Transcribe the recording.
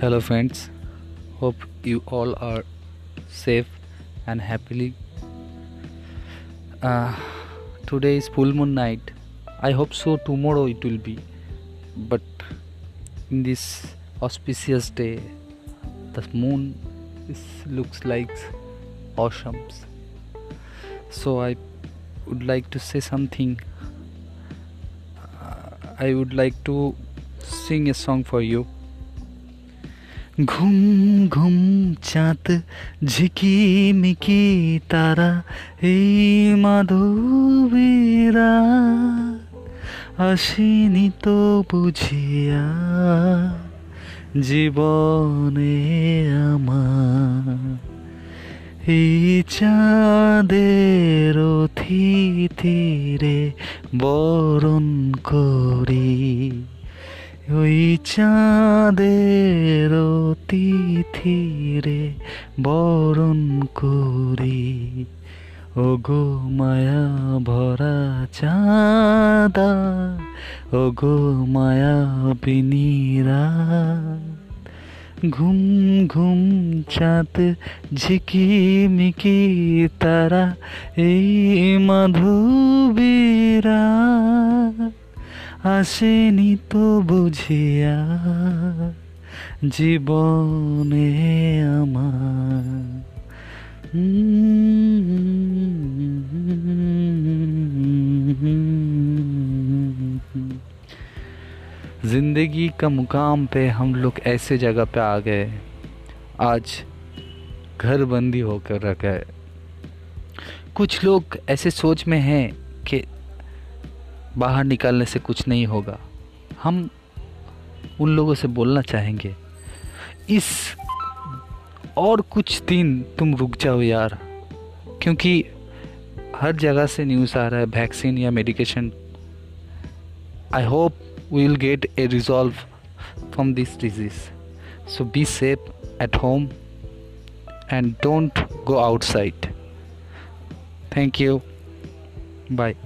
Hello, friends. Hope you all are safe and happily. Uh, today is full moon night. I hope so. Tomorrow it will be, but in this auspicious day, the moon is, looks like awesome. So I would like to say something. Uh, I would like to sing a song for you. ঘুম ঘুম চাঁদ ঝিকি Mickey তারা, এই মাধবীরা। আসেনি তো বুঝিয়া জীবনে আমার। এই চাঁদের অতিথিরে বরণ করি। ওই চাঁদের তিথিরে বরণ করি। ও গো মায়া ভরা চাঁদা ও গো মায়া বিনীরা। ঘুম ঘুম চাঁদ ঝিকিমিকি তারা, এই মাধবীরা। আসেনি তো বুঝিয়া জীবনে আমার जिंदगी का मुकाम पे हम लोग ऐसे जगह पे आ गए आज घर बंदी होकर रह गए कुछ लोग ऐसे सोच में हैं कि बाहर निकालने से कुछ नहीं होगा। हम उन लोगों से बोलना चाहेंगे। इस और कुछ दिन तुम रुक जाओ यार, क्योंकि हर जगह से न्यूज़ आ रहा है वैक्सीन या medication I hope will get a resolve from this disease so be safe at home and don't go outside thank you bye